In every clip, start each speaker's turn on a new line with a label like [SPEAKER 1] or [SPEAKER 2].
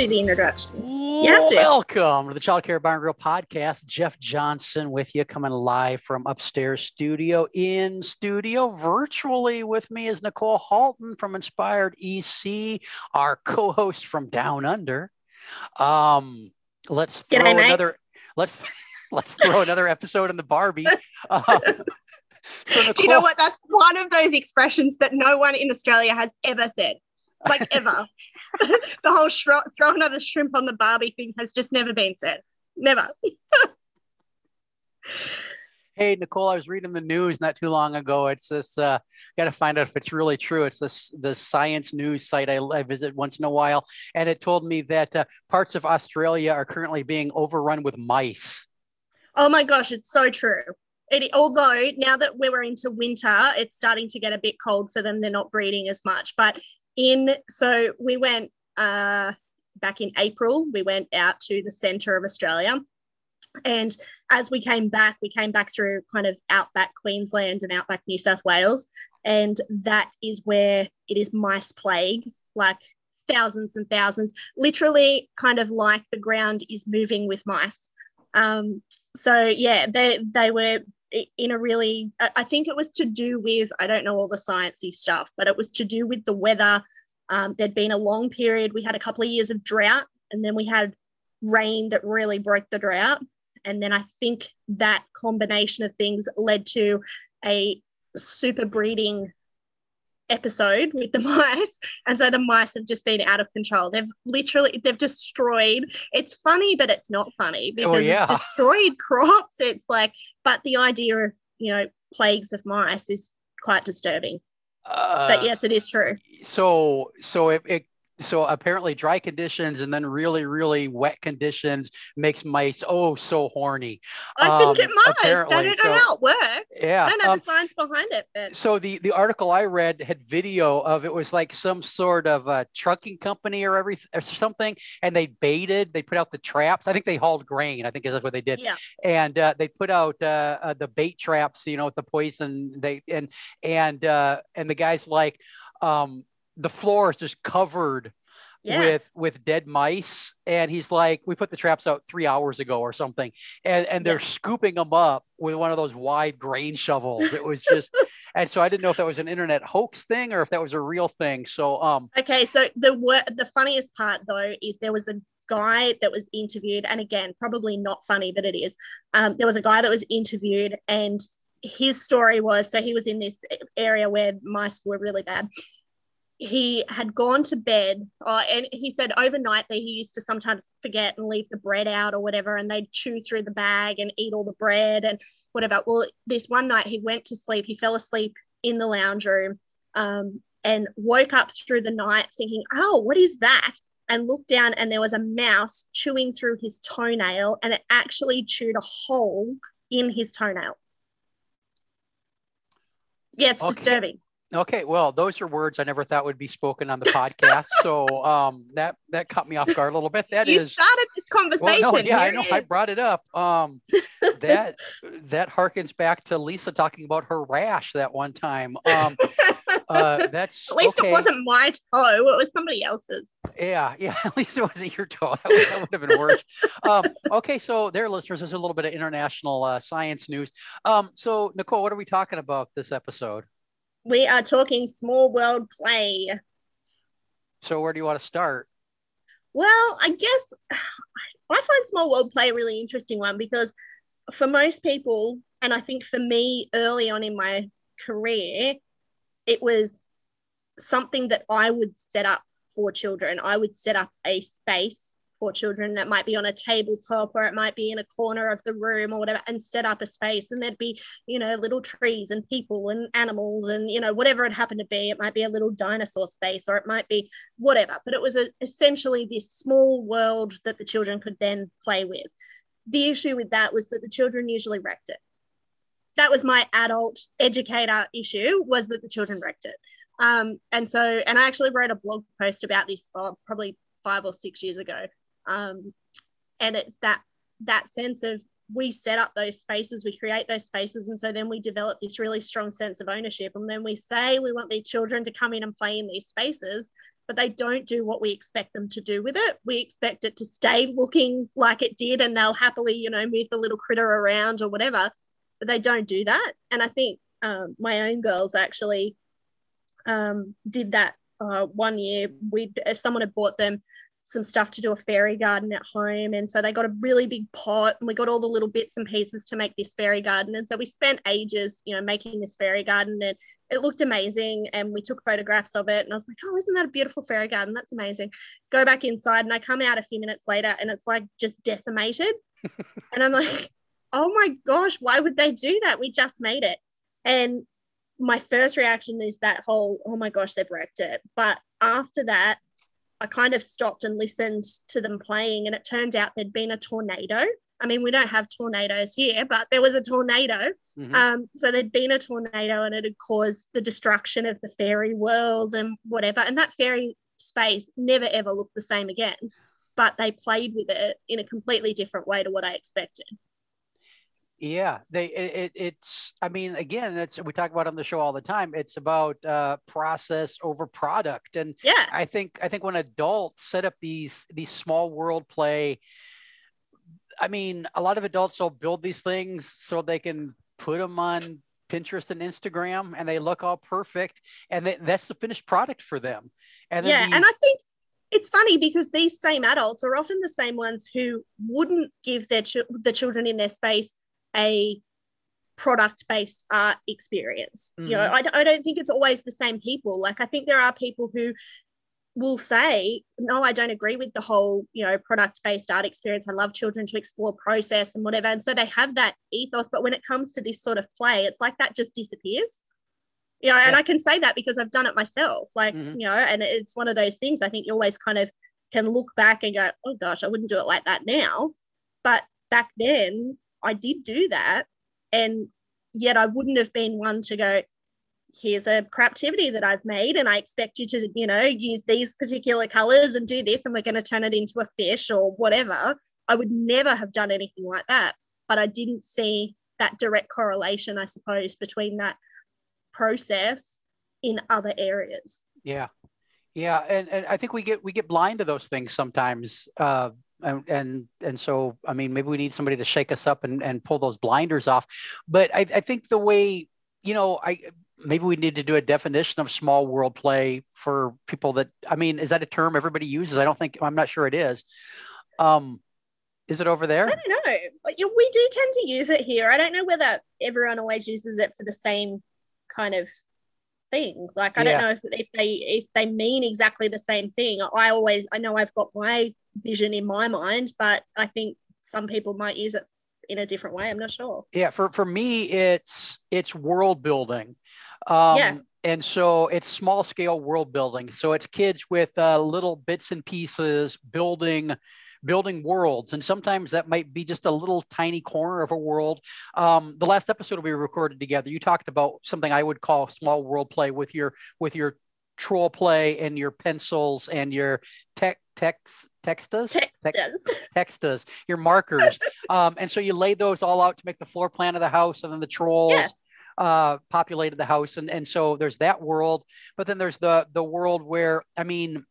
[SPEAKER 1] do the introduction.
[SPEAKER 2] You have to.
[SPEAKER 1] Welcome to the Child Care Bar and Grill podcast. Jeff Johnson with you, coming live from upstairs studio. In studio, virtually with me is Nicole Halton from Inspired EC, our co-host from Down Under. Um, let's throw
[SPEAKER 2] G'day, mate.
[SPEAKER 1] another. Let's let's throw another episode in the Barbie. Um, so
[SPEAKER 2] Do you know what? That's one of those expressions that no one in Australia has ever said. Like ever. the whole shro- throw another shrimp on the Barbie thing has just never been said. Never.
[SPEAKER 1] Hey Nicole, I was reading the news not too long ago. It's this. Uh, Got to find out if it's really true. It's this the science news site I, I visit once in a while, and it told me that uh, parts of Australia are currently being overrun with mice.
[SPEAKER 2] Oh my gosh, it's so true. It, although now that we're into winter, it's starting to get a bit cold for them. They're not breeding as much. But in so we went uh, back in April. We went out to the centre of Australia, and as we came back, we came back through kind of outback Queensland and outback New South Wales, and that is where it is mice plague, like thousands and thousands, literally kind of like the ground is moving with mice. Um, so yeah, they they were in a really. I think it was to do with I don't know all the sciencey stuff, but it was to do with the weather. Um, there'd been a long period. We had a couple of years of drought, and then we had rain that really broke the drought. And then I think that combination of things led to a super breeding episode with the mice. And so the mice have just been out of control. They've literally they've destroyed it's funny but it's not funny because
[SPEAKER 1] Oh, yeah.
[SPEAKER 2] it's destroyed crops. It's like but the idea of you know plagues of mice is quite disturbing.
[SPEAKER 1] Uh,
[SPEAKER 2] but yes it is true.
[SPEAKER 1] So so it, it so apparently dry conditions and then really really wet conditions makes mice oh so horny.
[SPEAKER 2] i
[SPEAKER 1] Um,
[SPEAKER 2] think it must i don't know
[SPEAKER 1] so-
[SPEAKER 2] how it works
[SPEAKER 1] Yeah.
[SPEAKER 2] i don't know
[SPEAKER 1] um,
[SPEAKER 2] the science behind it but
[SPEAKER 1] so the the article I read had video of it was like some sort of a trucking company or everything or something, and they baited. They put out the traps. I think they hauled grain. I think that's what they did,
[SPEAKER 2] yeah
[SPEAKER 1] and uh, they put out uh, uh, the bait traps. You know, with the poison. They and and uh, and the guys like um, the floor is just covered
[SPEAKER 2] yeah
[SPEAKER 1] with with dead mice and he's like we put the traps out three hours ago or something and and they're
[SPEAKER 2] Yeah.
[SPEAKER 1] scooping them up with one of those wide grain shovels it was just and so i didn't know if that was an internet hoax thing or if that was a real thing so um
[SPEAKER 2] Okay, so the the funniest part though is there was a guy that was interviewed, and again, probably not funny, but it is. Um, there was a guy that was interviewed, and his story was so he was in this area where mice were really bad. He had gone to bed, uh, and he said overnight that he used to sometimes forget and leave the bread out or whatever, and they'd chew through the bag and eat all the bread and whatever. Well, this one night he went to sleep. He fell asleep in the lounge room. Um, and woke up through the night thinking, oh, what is that? And looked down and there was a mouse chewing through his toenail and it actually chewed a hole in his toenail. Yeah, it's
[SPEAKER 1] Okay.
[SPEAKER 2] disturbing.
[SPEAKER 1] Okay well those are words i never thought would be spoken on the podcast so um that that cut me off guard a little bit That
[SPEAKER 2] you
[SPEAKER 1] is.
[SPEAKER 2] started this
[SPEAKER 1] well,
[SPEAKER 2] conversation.
[SPEAKER 1] no, yeah, I know. I brought it up. Um, that that harkens back to Lisa talking about her rash that one time. Um, uh, that's
[SPEAKER 2] At least
[SPEAKER 1] okay.
[SPEAKER 2] it wasn't my toe, it was somebody else's.
[SPEAKER 1] Yeah, yeah. At least it wasn't your toe. That would, that would have been worse. um, okay, so there, listeners, there's a little bit of international uh, science news. Um, so Nicole, what are we talking about this episode?
[SPEAKER 2] We are talking small world play.
[SPEAKER 1] So where do you want to start?
[SPEAKER 2] Well, I guess I find small world play a really interesting one because for most people, and I think for me early on in my career, it was something that I would set up for children. I would set up a space for children that might be on a tabletop or it might be in a corner of the room or whatever and set up a space and there'd be you know little trees and people and animals and you know whatever it happened to be it might be a little dinosaur space or it might be whatever. But it was a, essentially this small world that the children could then play with. The issue with that was that the children usually wrecked it. That was my adult educator issue was that the children wrecked it. Um, and so, and I actually wrote a blog post about this uh, probably five or six years ago. Um, and it's that that sense of we set up those spaces, we create those spaces, and so then we develop this really strong sense of ownership. And then we say we want these children to come in and play in these spaces, but they don't do what we expect them to do with it. We expect it to stay looking like it did, and they'll happily, you know, move the little critter around or whatever. But they don't do that. And I think um, my own girls actually um, did that uh, one year. We someone had bought them some stuff to do a fairy garden at home. And so they got a really big pot and we got all the little bits and pieces to make this fairy garden. And so we spent ages, you know, making this fairy garden and it looked amazing. And we took photographs of it. And I was like, oh, isn't that a beautiful fairy garden? That's amazing. Go back inside and I come out a few minutes later and it's like just decimated. and I'm like, oh my gosh, why would they do that? We just made it. And my first reaction is that whole, oh my gosh, they've wrecked it. But after that, I kind of stopped and listened to them playing, and it turned out there'd been a tornado. I mean, we don't have tornadoes here, but there was a tornado. Mm-hmm. Um, so there'd been a tornado, and it had caused the destruction of the fairy world and whatever. And that fairy space never ever looked the same again. But they played with it in a completely different way to what I expected.
[SPEAKER 1] Yeah, they it, it's. I mean, again, it's we talk about on the show all the time. It's about uh, process over product, and
[SPEAKER 2] yeah,
[SPEAKER 1] I think I think when adults set up these these small world play, I mean, a lot of adults will build these things so they can put them on Pinterest and Instagram, and they look all perfect, and they, that's the finished product for them.
[SPEAKER 2] And yeah, these, and I think it's funny because these same adults are often the same ones who wouldn't give their ch- the children in their space a product based art experience. Mm-hmm. You know, mm-hmm. I, I don't think it's always the same people. Like, I think there are people who will say, no, I don't agree with the whole, you know, product based art experience. I love children to explore process and whatever. And so they have that ethos. But when it comes to this sort of play, it's like that just disappears. You know, yeah. and I can say that because I've done it myself. Like, mm-hmm. you know, and it's one of those things I think you always kind of can look back and go, oh gosh, I wouldn't do it like that now. But back then, I did do that. And yet I wouldn't have been one to go, here's a craptivity that I've made, and I expect you to, you know, use these particular colors and do this, and we're going to turn it into a fish or whatever. I would never have done anything like that. But I didn't see that direct correlation, I suppose, between that process in other areas.
[SPEAKER 1] Yeah. Yeah. And, and I think we get we get blind to those things sometimes. Uh, and, and and so i mean maybe we need somebody to shake us up and, and pull those blinders off. But I, I think the way you know i maybe we need to do a definition of small world play for people that i mean is that a term everybody uses? I don't think i'm not sure it is. Um is it over there?
[SPEAKER 2] I don't know. We do tend to use it here. I don't know whether everyone always uses it for the same kind of thing. Like i yeah. don't know if, if they if they mean exactly the same thing. I always i know i've got my vision in my mind, but I think some people might use it in a different way. I'm not sure.
[SPEAKER 1] Yeah, for for me, it's it's world building. Um, yeah. And so it's small scale world building. So it's kids with uh, little bits and pieces building building worlds and sometimes that might be just a little tiny corner of a world um, the last episode we recorded together you talked about something i would call small world play with your with your troll play and your pencils and your tech text textas
[SPEAKER 2] textas
[SPEAKER 1] textas your markers. Um, and so you laid those all out to make the floor plan of the house and then the trolls yeah. uh, populated the house. And and so there's that world but then there's the the world where i mean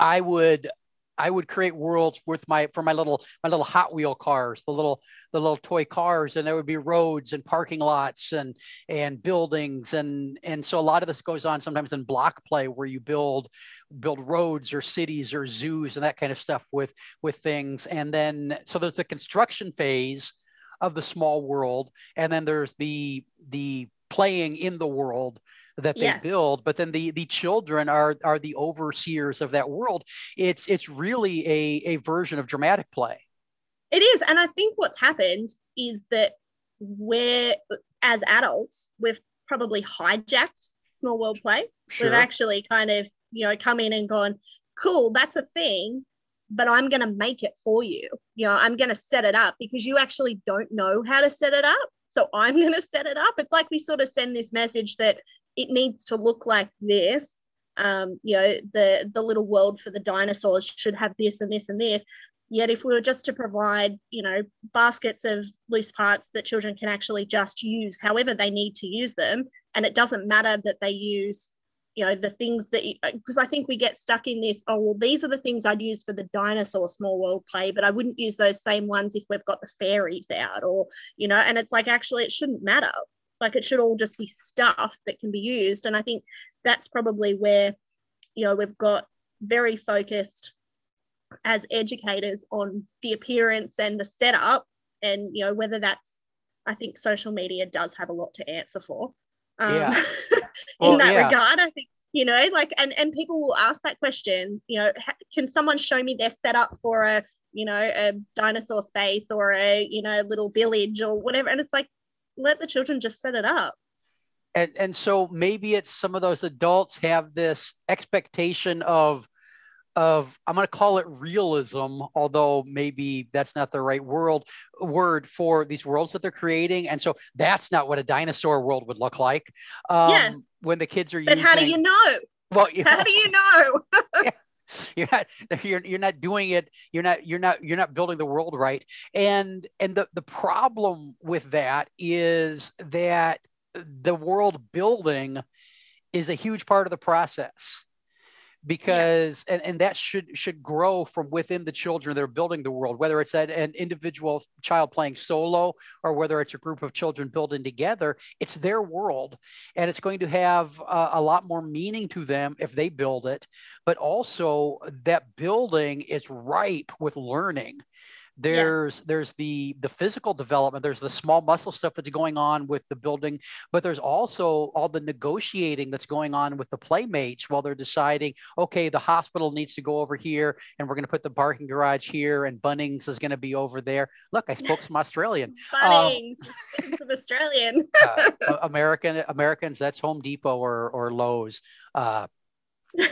[SPEAKER 1] i would I would create worlds with my for my little my little Hot Wheel cars, the little the little toy cars, and there would be roads and parking lots and and buildings. And and so a lot of this goes on sometimes in block play where you build build roads or cities or zoos and that kind of stuff with with things, and then so there's the construction phase of the small world, and then there's the the playing in the world that they yeah. build but then the the children are are the overseers of that world. It's it's really a a version of dramatic play.
[SPEAKER 2] It is and i think what's happened is that we're as adults we've probably hijacked small world play. Sure. we've actually kind of you know come in and gone cool that's a thing but i'm going to make it for you. You know i'm going to set it up because you actually don't know how to set it up so i'm going to set it up. It's like we sort of send this message that it needs to look like this. Um, you know, the the little world for the dinosaurs should have this and this and this. Yet, if we were just to provide, you know, baskets of loose parts that children can actually just use however they need to use them, and it doesn't matter that they use, you know, the things that, because I think we get stuck in this, oh, well, these are the things I'd use for the dinosaur small world play, but I wouldn't use those same ones if we've got the fairies out, or, you know, and it's like actually it shouldn't matter. Like it should all just be stuff that can be used. And I think that's probably where, you know, we've got very focused as educators on the appearance and the setup and you know whether that's i think social media does have a lot to answer for um, yeah. in well, that yeah. regard i think you know like and and people will ask that question you know can someone show me their setup for a you know a dinosaur space or a you know little village or whatever and it's like let the children just set it up
[SPEAKER 1] and and so maybe it's some of those adults have this expectation of of I'm going to call it realism, although maybe that's not the right world word for these worlds that they're creating. And so that's not what a dinosaur world would look like. Um, yeah. When the kids are
[SPEAKER 2] but
[SPEAKER 1] using.
[SPEAKER 2] how do you know?
[SPEAKER 1] Well, you
[SPEAKER 2] how know, do you know?
[SPEAKER 1] yeah. You're not you're, you're not doing it. You're not you're not you're not building the world right. And and the, the problem with that is that the world building is a huge part of the process because yeah. and, and that should should grow from within the children that are building the world whether it's an, an individual child playing solo or whether it's a group of children building together it's their world and it's going to have uh, a lot more meaning to them if they build it but also that building is ripe with learning there's yeah. there's the the physical development there's the small muscle stuff that's going on with the building but there's also all the negotiating that's going on with the playmates while they're deciding okay the hospital needs to go over here and we're going to put the parking garage here and bunnings is going to be over there. Look i spoke some australian.
[SPEAKER 2] Bunnings um, some australian.
[SPEAKER 1] Uh, american americans that's home depot or or lowes. Uh,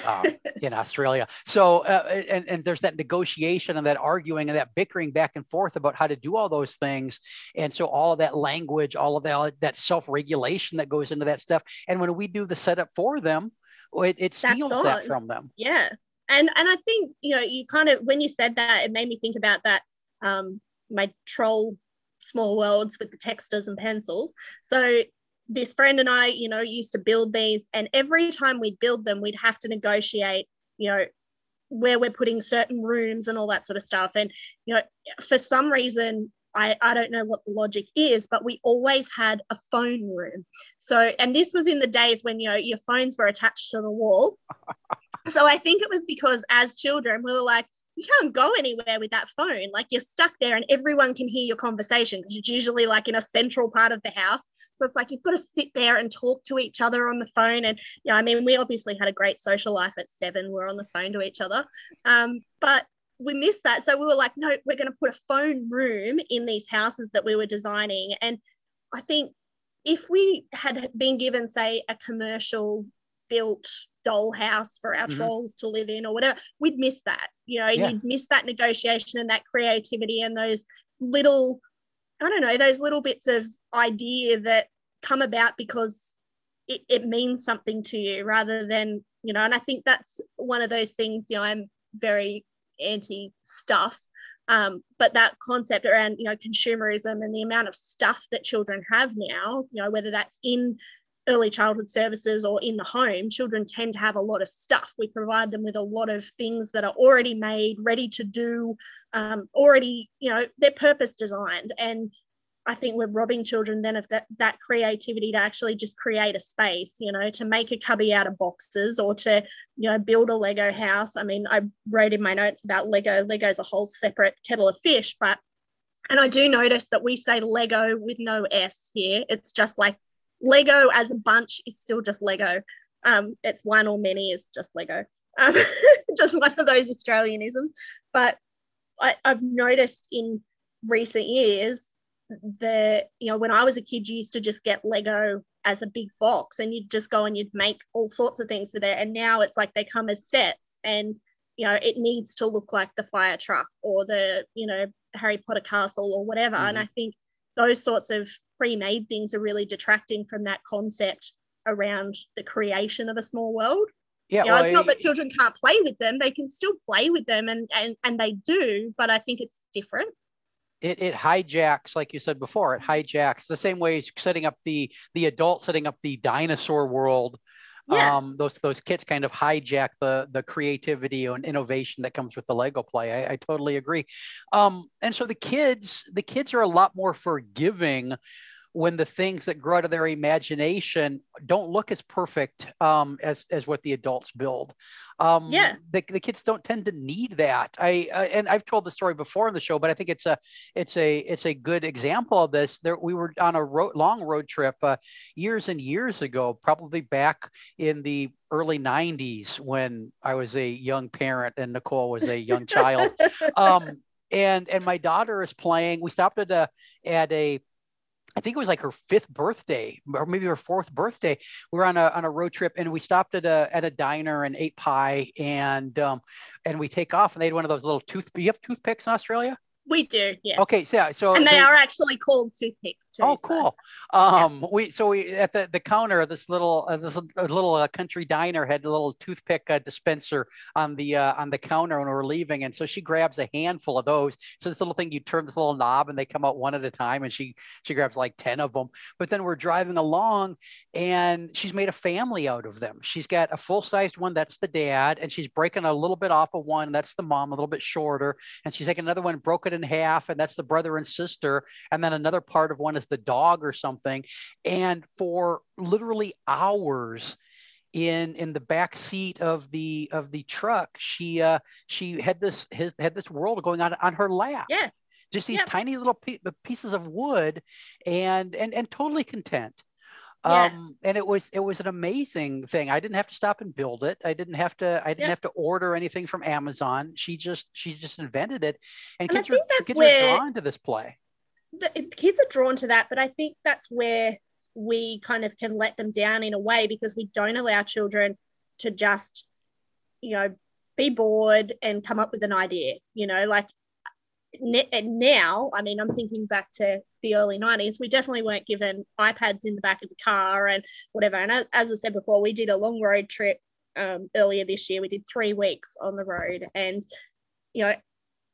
[SPEAKER 1] uh, in Australia. So, uh, and, and there's that negotiation and that arguing and that bickering back and forth about how to do all those things. And so, all of that language, all of that, that self regulation that goes into that stuff. And when we do the setup for them, it, it steals that from them.
[SPEAKER 2] Yeah. And, and I think, you know, you kind of, when you said that, it made me think about that. Um, my troll small worlds with the textas and pencils. So this friend and I, you know, used to build these, and every time we'd build them, we'd have to negotiate, you know, where we're putting certain rooms and all that sort of stuff. And, you know, for some reason, I, I don't know what the logic is, but we always had a phone room. So, and this was in the days when, you know, your phones were attached to the wall. so I think it was because as children, we were like, you can't go anywhere with that phone. Like you're stuck there and everyone can hear your conversation because it's usually like in a central part of the house. So it's like you've got to sit there and talk to each other on the phone. And yeah, I mean, we obviously had a great social life at seven. We're on the phone to each other. Um, but we missed that. So we were like, no, we're going to put a phone room in these houses that we were designing. And I think if we had been given, say, a commercial built dollhouse for our mm-hmm. trolls to live in or whatever, we'd miss that. You know, yeah. you'd miss that negotiation and that creativity and those little I don't know, those little bits of idea that come about because it, it means something to you rather than, you know, and I think that's one of those things, you know, I'm very anti stuff. Um, but that concept around, you know, consumerism and the amount of stuff that children have now, you know, whether that's in early childhood services or in the home, children tend to have a lot of stuff. We provide them with a lot of things that are already made, ready to do, um, already, you know, they're purpose designed. And I think we're robbing children then of that, that creativity to actually just create a space, you know, to make a cubby out of boxes or to, you know, build a Lego house. I mean, I wrote in my notes about Lego. Lego's a whole separate kettle of fish, but and I do notice that we say Lego with no S here. It's just like Lego as a bunch is still just Lego. Um, it's one or many is just Lego. Um, just one of those Australianisms. But I, I've noticed in recent years the you know when I was a kid, you used to just get Lego as a big box, and you'd just go and you'd make all sorts of things with it. And now it's like they come as sets, and you know it needs to look like the fire truck or the you know Harry Potter castle or whatever. Mm-hmm. And I think those sorts of pre-made things are really detracting from that concept around the creation of a small world Yeah, you know, well, it's not that children can't play with them; they can still play with them, and and and they do. But I think it's different.
[SPEAKER 1] It, it hijacks, like you said before, it hijacks the same way as setting up the the adult setting up the dinosaur world. Yeah. Um, those those kits kind of hijack the the creativity and innovation that comes with the Lego play. I, I totally agree. Um, and so the kids, the kids are a lot more forgiving when the things that grow out of their imagination don't look as perfect um, as as what the adults build. Um,
[SPEAKER 2] yeah,
[SPEAKER 1] the, the kids don't tend to need that. I uh, and I've told the story before in the show, but I think it's a it's a it's a good example of this. There, we were on a road, long road trip uh, years and years ago, probably back in the early 90s when I was a young parent and Nicole was a young child. Um, and and my daughter is playing. We stopped at a at a I think it was like her fifth birthday or maybe her fourth birthday. We were on a, on a road trip and we stopped at a, at a diner and ate pie and, um, and we take off and they had one of those little tooth, you have toothpicks in Australia?
[SPEAKER 2] We do, yes.
[SPEAKER 1] Okay, so yeah, so
[SPEAKER 2] and they, are actually called toothpicks too.
[SPEAKER 1] Oh, cool. So. Um, yeah. we so we at the, the counter, this little uh, this little uh, country diner had a little toothpick uh, dispenser on the uh, on the counter when we were leaving, and so she grabs a handful of those. So this little thing, you turn this little knob, and they come out one at a time, and she she grabs like ten of them. But then we're driving along, and she's made a family out of them. She's got a full sized one, that's the dad, and she's breaking a little bit off of one, that's the mom, a little bit shorter, and she's taking another one, broke it in half, and that's the brother and sister. And then another part of one is the dog or something. And for literally hours, in in the back seat of the of the truck she uh she had this his, had this world going on on her lap
[SPEAKER 2] yeah
[SPEAKER 1] just these tiny little pieces of wood and and and totally content
[SPEAKER 2] yeah.
[SPEAKER 1] Um, and it was it was an amazing thing. I didn't have to stop and build it. I didn't have to I didn't yeah. have to order anything from Amazon. She just she just invented it, and, and kids, are, kids where are drawn to this play.
[SPEAKER 2] The kids are drawn to that, but I think that's where we kind of can let them down in a way because we don't allow children to just you know be bored and come up with an idea. You know, like now, I mean, I'm thinking back to the early 90s, we definitely weren't given iPads in the back of the car and whatever. And as, I said before, we did a long road trip um, earlier this year. We did three weeks on the road, and you know,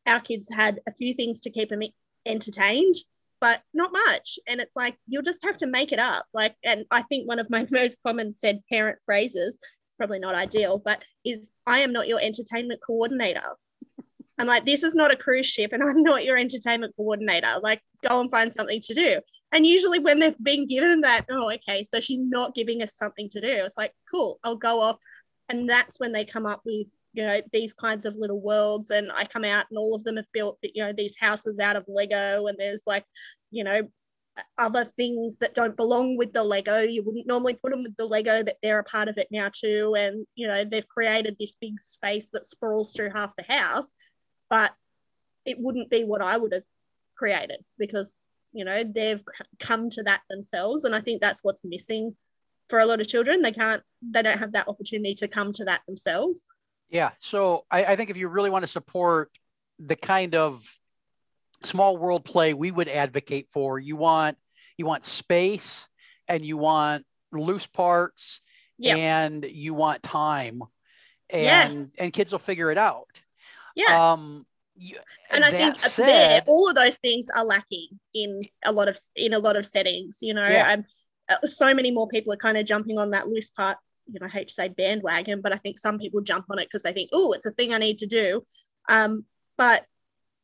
[SPEAKER 2] our kids had a few things to keep them entertained, but not much. And it's like you'll just have to make it up. Like, and I think one of my most common said parent phrases. It's probably not ideal, but is I am not your entertainment coordinator. I'm like, this is not a cruise ship and I'm not your entertainment coordinator. Like, go and find something to do. And usually, when they've been given that, oh, okay, so she's not giving us something to do, it's like, cool, I'll go off. And that's when they come up with, you know, these kinds of little worlds. And I come out and all of them have built, you know, these houses out of Lego. And there's like, you know, other things that don't belong with the Lego. You wouldn't normally put them with the Lego, but they're a part of it now too. And, you know, they've created this big space that sprawls through half the house but it wouldn't be what I would have created because you know they've come to that themselves. And I think that's what's missing for a lot of children. They can't they don't have that opportunity to come to that themselves.
[SPEAKER 1] Yeah. So I, I think if you really want to support the kind of small world play we would advocate for you want you want space and you want loose parts yep. and you want time. And yes. and kids will figure it out
[SPEAKER 2] yeah. Um,
[SPEAKER 1] you,
[SPEAKER 2] and I think said, there, all of those things are lacking in a lot of in a lot of settings. You know, yeah. um, so many more people are kind of jumping on that loose parts. You know, I hate to say bandwagon, but I think some people jump on it because they think, oh, it's a thing I need to do. Um, but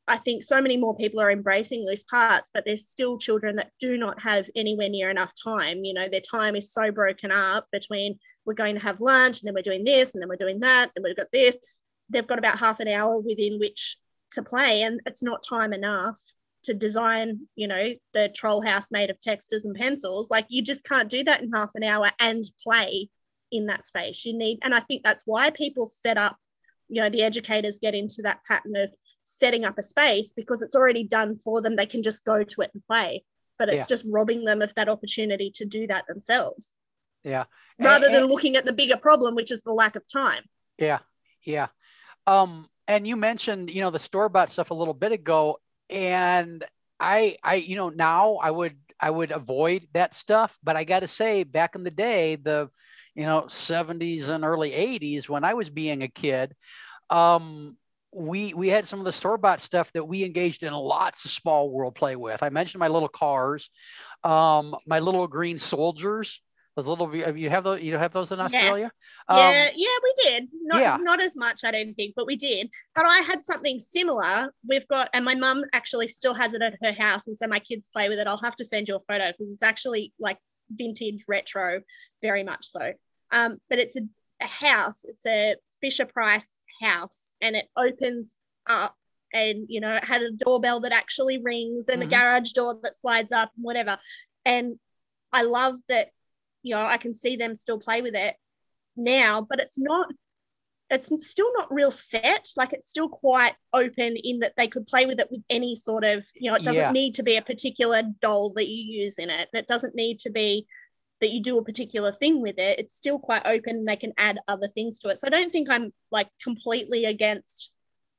[SPEAKER 2] I think so many more people are embracing loose parts, but there's still children that do not have anywhere near enough time. You know, their time is so broken up between we're going to have lunch and then we're doing this and then we're doing that and we've got this they've got about half an hour within which to play and it's not time enough to design you know the troll house made of textas and pencils. Like you just can't do that in half an hour and play in that space. You need and i think that's why people set up you know the educators get into that pattern of setting up a space because it's already done for them. They can just go to it and play but it's yeah. just robbing them of that opportunity to do that themselves.
[SPEAKER 1] Yeah.
[SPEAKER 2] Rather and, than and, looking at the bigger problem which is the lack of time.
[SPEAKER 1] Yeah. Yeah um, and you mentioned, you know, the store bought stuff a little bit ago, and I, I, you know, now I would, I would avoid that stuff. But I got to say, back in the day, the you know 70s and early 80s when I was being a kid, um, we we had some of the store bought stuff that we engaged in lots of small world play with. I mentioned my little cars, um, my little green soldiers. Those little you have those you have those in Australia?
[SPEAKER 2] Yeah, um, yeah, yeah, we did. Not yeah. not as much, I don't think, but we did. But I had something similar. We've got, and my mum actually still has it at her house, and so my kids play with it. I'll have to send you a photo because it's actually like vintage retro, very much so. Um, but it's a, a house. It's a Fisher Price house and it opens up and you know it had a doorbell that actually rings and mm-hmm. a garage door that slides up and whatever and i love that you know i can see them still play with it now but it's not it's still not real set like it's still quite open in that they could play with it with any sort of you know it doesn't yeah. need to be a particular doll that you use in it it doesn't need to be that you do a particular thing with it, it's still quite open and they can add other things to it. So I don't think I'm like completely against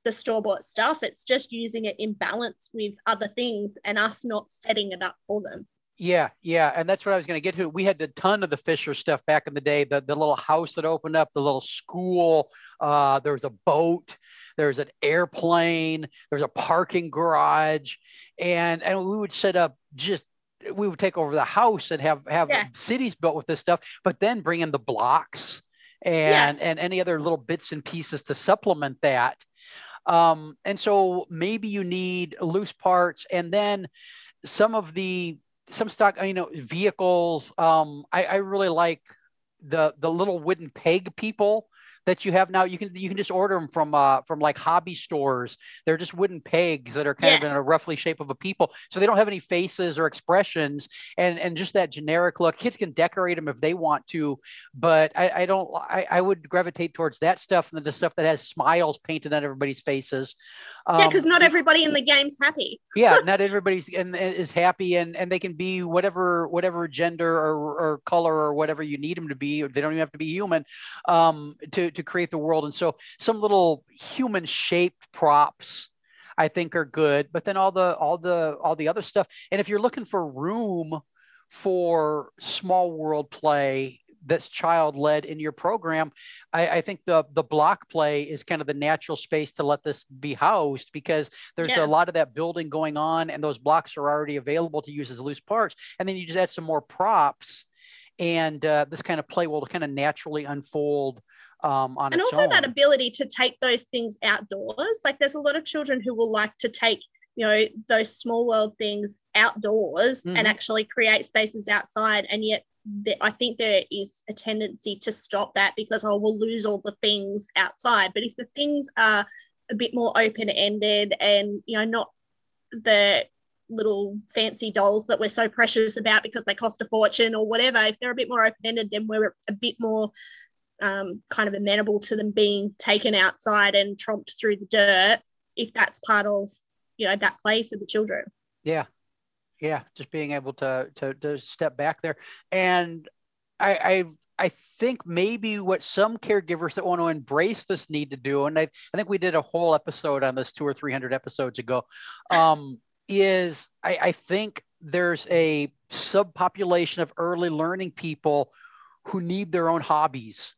[SPEAKER 2] the store bought stuff. It's just using it in balance with other things and us not setting it up for them.
[SPEAKER 1] Yeah, yeah, and that's what I was going to get to. We had a ton of the Fisher stuff back in the day. The the little house that opened up, the little school. Uh, there was a boat. There was an airplane. There was a parking garage, and and we would set up just we would take over the house and have have yeah. cities built with this stuff, but then bring in the blocks and yeah. and any other little bits and pieces to supplement that. Um, and so maybe you need loose parts, and then some of the some stock, you know, vehicles. Um, I, I really like the the little wooden peg people that you have now. You can you can just order them from uh, from like hobby stores. They're just wooden pegs that are kind yes. of in a roughly shape of a people, so they don't have any faces or expressions, and and just that generic look. Kids can decorate them if they want to, but I, I don't. I, I would gravitate towards that stuff and the stuff that has smiles painted on everybody's faces.
[SPEAKER 2] Um, yeah, because not everybody in the game's happy.
[SPEAKER 1] yeah, not everybody's and is happy, and and they can be whatever whatever gender or, or color or whatever you need them to be. They don't even have to be human um, to to create the world. And so some little human shaped props I think are good, but then all the all the all the other stuff. And if you're looking for room for small world play that's child led in your program, I, I, think the the block play is kind of the natural space to let this be housed because there's yeah. a lot of that building going on, and those blocks are already available to use as loose parts. And then you just add some more props, and uh, this kind of play will kind of naturally unfold um, on
[SPEAKER 2] and also
[SPEAKER 1] own.
[SPEAKER 2] that ability to take those things outdoors like there's a lot of children who will like to take you know those small world things outdoors mm-hmm. and actually create spaces outside and yet I think there is a tendency to stop that because oh we'll lose all the things outside but if the things are a bit more open ended and you know not the little fancy dolls that we're so precious about because they cost a fortune or whatever if they're a bit more open ended then we're a bit more um, kind of amenable to them being taken outside and tromped through the dirt if that's part of you know that play for the children.
[SPEAKER 1] Yeah. Yeah just being able to to, to step back there. And I, I I think maybe what some caregivers that want to embrace this need to do, and I, I think we did a whole episode on this two or 300 episodes ago, um, is I, I think there's a subpopulation of early learning people who need their own hobbies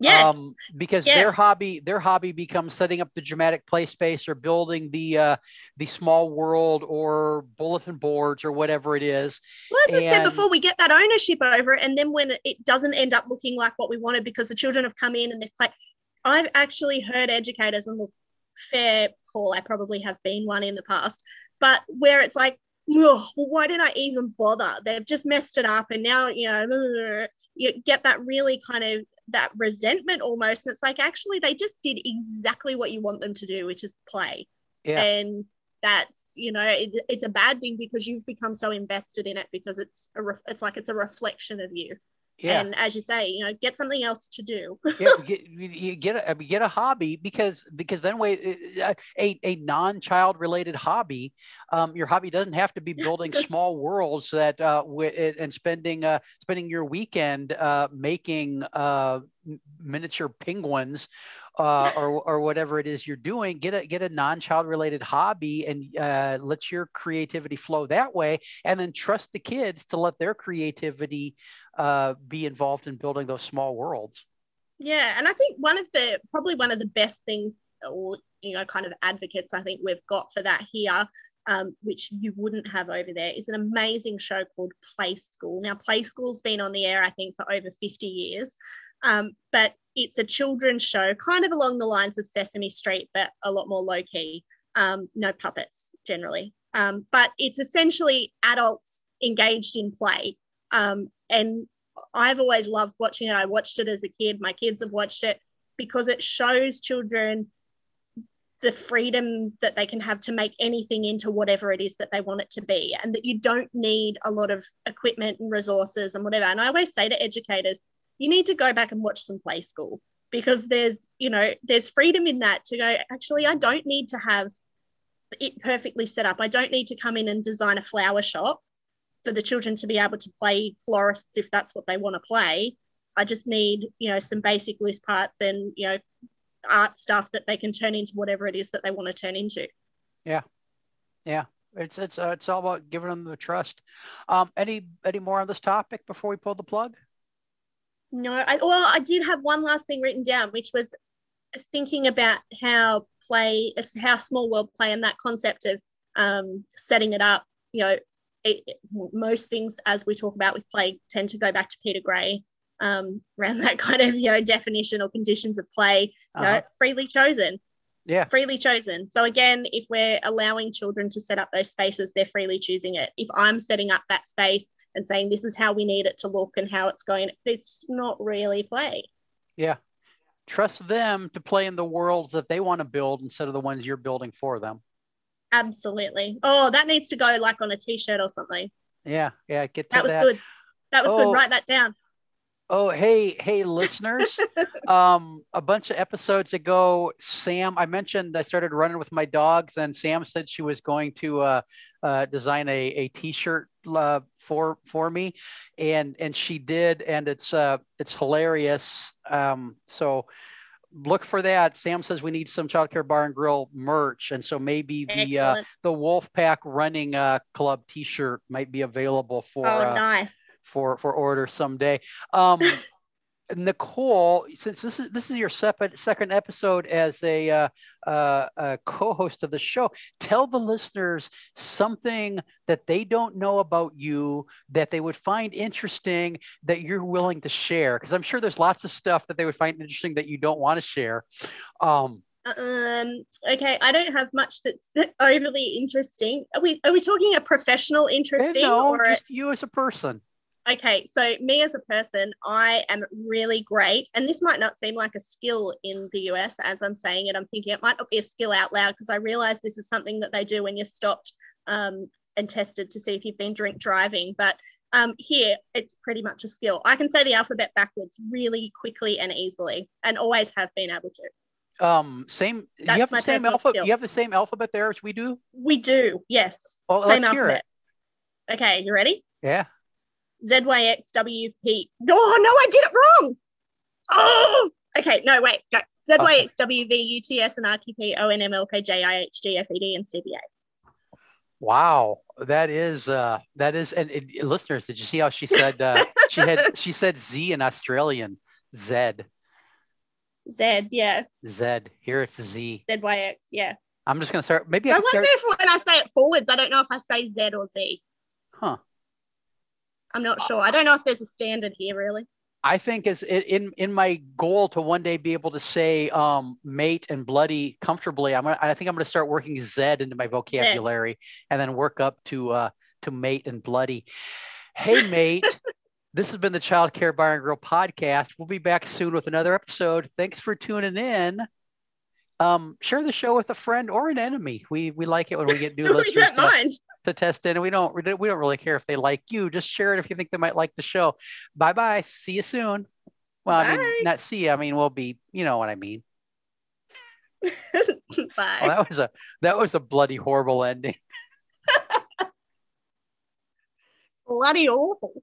[SPEAKER 2] Yes. Um,
[SPEAKER 1] because
[SPEAKER 2] yes.
[SPEAKER 1] their hobby, their hobby becomes setting up the dramatic play space or building the uh, the small world or bulletin boards or whatever it is.
[SPEAKER 2] Well, as and... I said before, we get that ownership over it, and then when it doesn't end up looking like what we wanted because the children have come in and they've played. I've actually heard educators, and look, fair call, I probably have been one in the past, but where it's like, well, why did I even bother? They've just messed it up, and now you know you get that really kind of that resentment almost. And it's like actually they just did exactly what you want them to do, which is play. Yeah. And that's you know it, it's a bad thing because you've become so invested in it because it's a ref, it's like it's a reflection of you. Yeah. And as you say, you know, get something else to do.
[SPEAKER 1] yeah, get, you get a get a hobby because because then wait uh, a, a non child related hobby. Um, your hobby doesn't have to be building small worlds that uh, w- and spending uh, spending your weekend uh, making uh, miniature penguins uh, or, or whatever it is you're doing get a get a non-child related hobby and uh, let your creativity flow that way and then trust the kids to let their creativity uh, be involved in building those small worlds
[SPEAKER 2] yeah and i think one of the probably one of the best things or you know kind of advocates i think we've got for that here um, which you wouldn't have over there, is an amazing show called Play School. Now, Play School's been on the air, I think, for over 50 years. Um, but it's a children's show, kind of along the lines of Sesame Street, but a lot more low key. Um, no puppets generally, um, but it's essentially adults engaged in play. Um, and I've always loved watching it. I watched it as a kid. My kids have watched it because it shows children the freedom that they can have to make anything into whatever it is that they want it to be and that you don't need a lot of equipment and resources and whatever and i always say to educators you need to go back and watch some play school because there's you know there's freedom in that to go actually i don't need to have it perfectly set up i don't need to come in and design a flower shop for the children to be able to play florists if that's what they want to play i just need you know some basic loose parts and you know art stuff that they can turn into whatever it is that they want to turn into.
[SPEAKER 1] Yeah, yeah. It's it's uh, it's all about giving them the trust. Um, any any more on this topic before we pull the plug?
[SPEAKER 2] No, I well, I did have one last thing written down, which was thinking about how play, how small world play, and that concept of um, setting it up. You know, it, it, most things as we talk about with play tend to go back to Peter Gray um, around that kind of you know definition or conditions of play. You uh-huh. know, freely chosen.
[SPEAKER 1] Yeah,
[SPEAKER 2] freely chosen. So again, if we're allowing children to set up those spaces, they're freely choosing it. If I'm setting up that space and saying this is how we need it to look and how it's going, it's not really play.
[SPEAKER 1] Yeah, trust them to play in the worlds that they want to build instead of the ones you're building for them.
[SPEAKER 2] Absolutely. Oh, that needs to go like on a t-shirt or something.
[SPEAKER 1] Yeah, yeah. Get
[SPEAKER 2] that That was
[SPEAKER 1] that.
[SPEAKER 2] good. That was oh, good. Write that down.
[SPEAKER 1] Oh, hey, hey, listeners. um, a bunch of episodes ago, Sam, I mentioned I started running with my dogs, and Sam said she was going to uh, uh, design a, a t-shirt uh, for for me, and and she did, and it's uh it's hilarious. Um, so look for that. Sam says we need some childcare bar and grill merch, and so maybe the uh, the Wolfpack Running uh, Club T-shirt might be available for.
[SPEAKER 2] Oh, uh, nice
[SPEAKER 1] for for order someday. Um, Nicole, since this is this is your second second episode as a, uh, uh, a co-host of the show, tell the listeners something that they don't know about you that they would find interesting that you're willing to share. Because I'm sure there's lots of stuff that they would find interesting that you don't want to share. Um,
[SPEAKER 2] um okay i don't have much that's overly interesting are we are we talking a professional interesting
[SPEAKER 1] no, or just a... you as a person
[SPEAKER 2] okay, so me as a person, I am really great. And this might not seem like a skill in the US as I'm saying it. I'm thinking it might not be a skill out loud because I realize this is something that they do when you're stopped um, and tested to see if you've been drink driving. But um, here, it's pretty much a skill. I can say the alphabet backwards really quickly and easily, and always have been able to.
[SPEAKER 1] Um, same. That's you have the same alphabet. You have the same alphabet there as we do.
[SPEAKER 2] We do. Yes.
[SPEAKER 1] Oh, same alphabet.
[SPEAKER 2] Okay, you ready?
[SPEAKER 1] Yeah.
[SPEAKER 2] ZYXWP. Oh, no, I did it wrong. Oh, okay. No, wait. Go. ZYXWV, UTS, and RQP, ONMLK, JIHD, FED, and CBA.
[SPEAKER 1] Wow, that is uh that is and, and listeners, did you see how she said uh she had she said Z in Australian Z.
[SPEAKER 2] Z, yeah.
[SPEAKER 1] Z. Here it's Z.
[SPEAKER 2] ZYX, yeah.
[SPEAKER 1] I'm just gonna start. Maybe I,
[SPEAKER 2] I wonder
[SPEAKER 1] start...
[SPEAKER 2] if when I say it forwards, I don't know if I say Z or Z.
[SPEAKER 1] Huh.
[SPEAKER 2] I'm not sure. I don't know if there's a standard here really.
[SPEAKER 1] I think as in in my goal to one day be able to say um, mate and bloody comfortably, I'm gonna, I think I'm going to start working Zed into my vocabulary and then work up to uh, to mate and bloody. Hey mate, this has been the Child Care Bar and Grill podcast. We'll be back soon with another episode. Thanks for tuning in. Um, share the show with a friend or an enemy. We we like it when we get new listeners.
[SPEAKER 2] don't
[SPEAKER 1] to test in. And we don't we don't really care if they like you. Just share it if you think they might like the show. Bye bye. See you soon. Well, Bye. I mean, not see you. I mean, we'll be. You know what I mean.
[SPEAKER 2] Bye.
[SPEAKER 1] Well, that was a that was a bloody horrible ending.
[SPEAKER 2] bloody awful.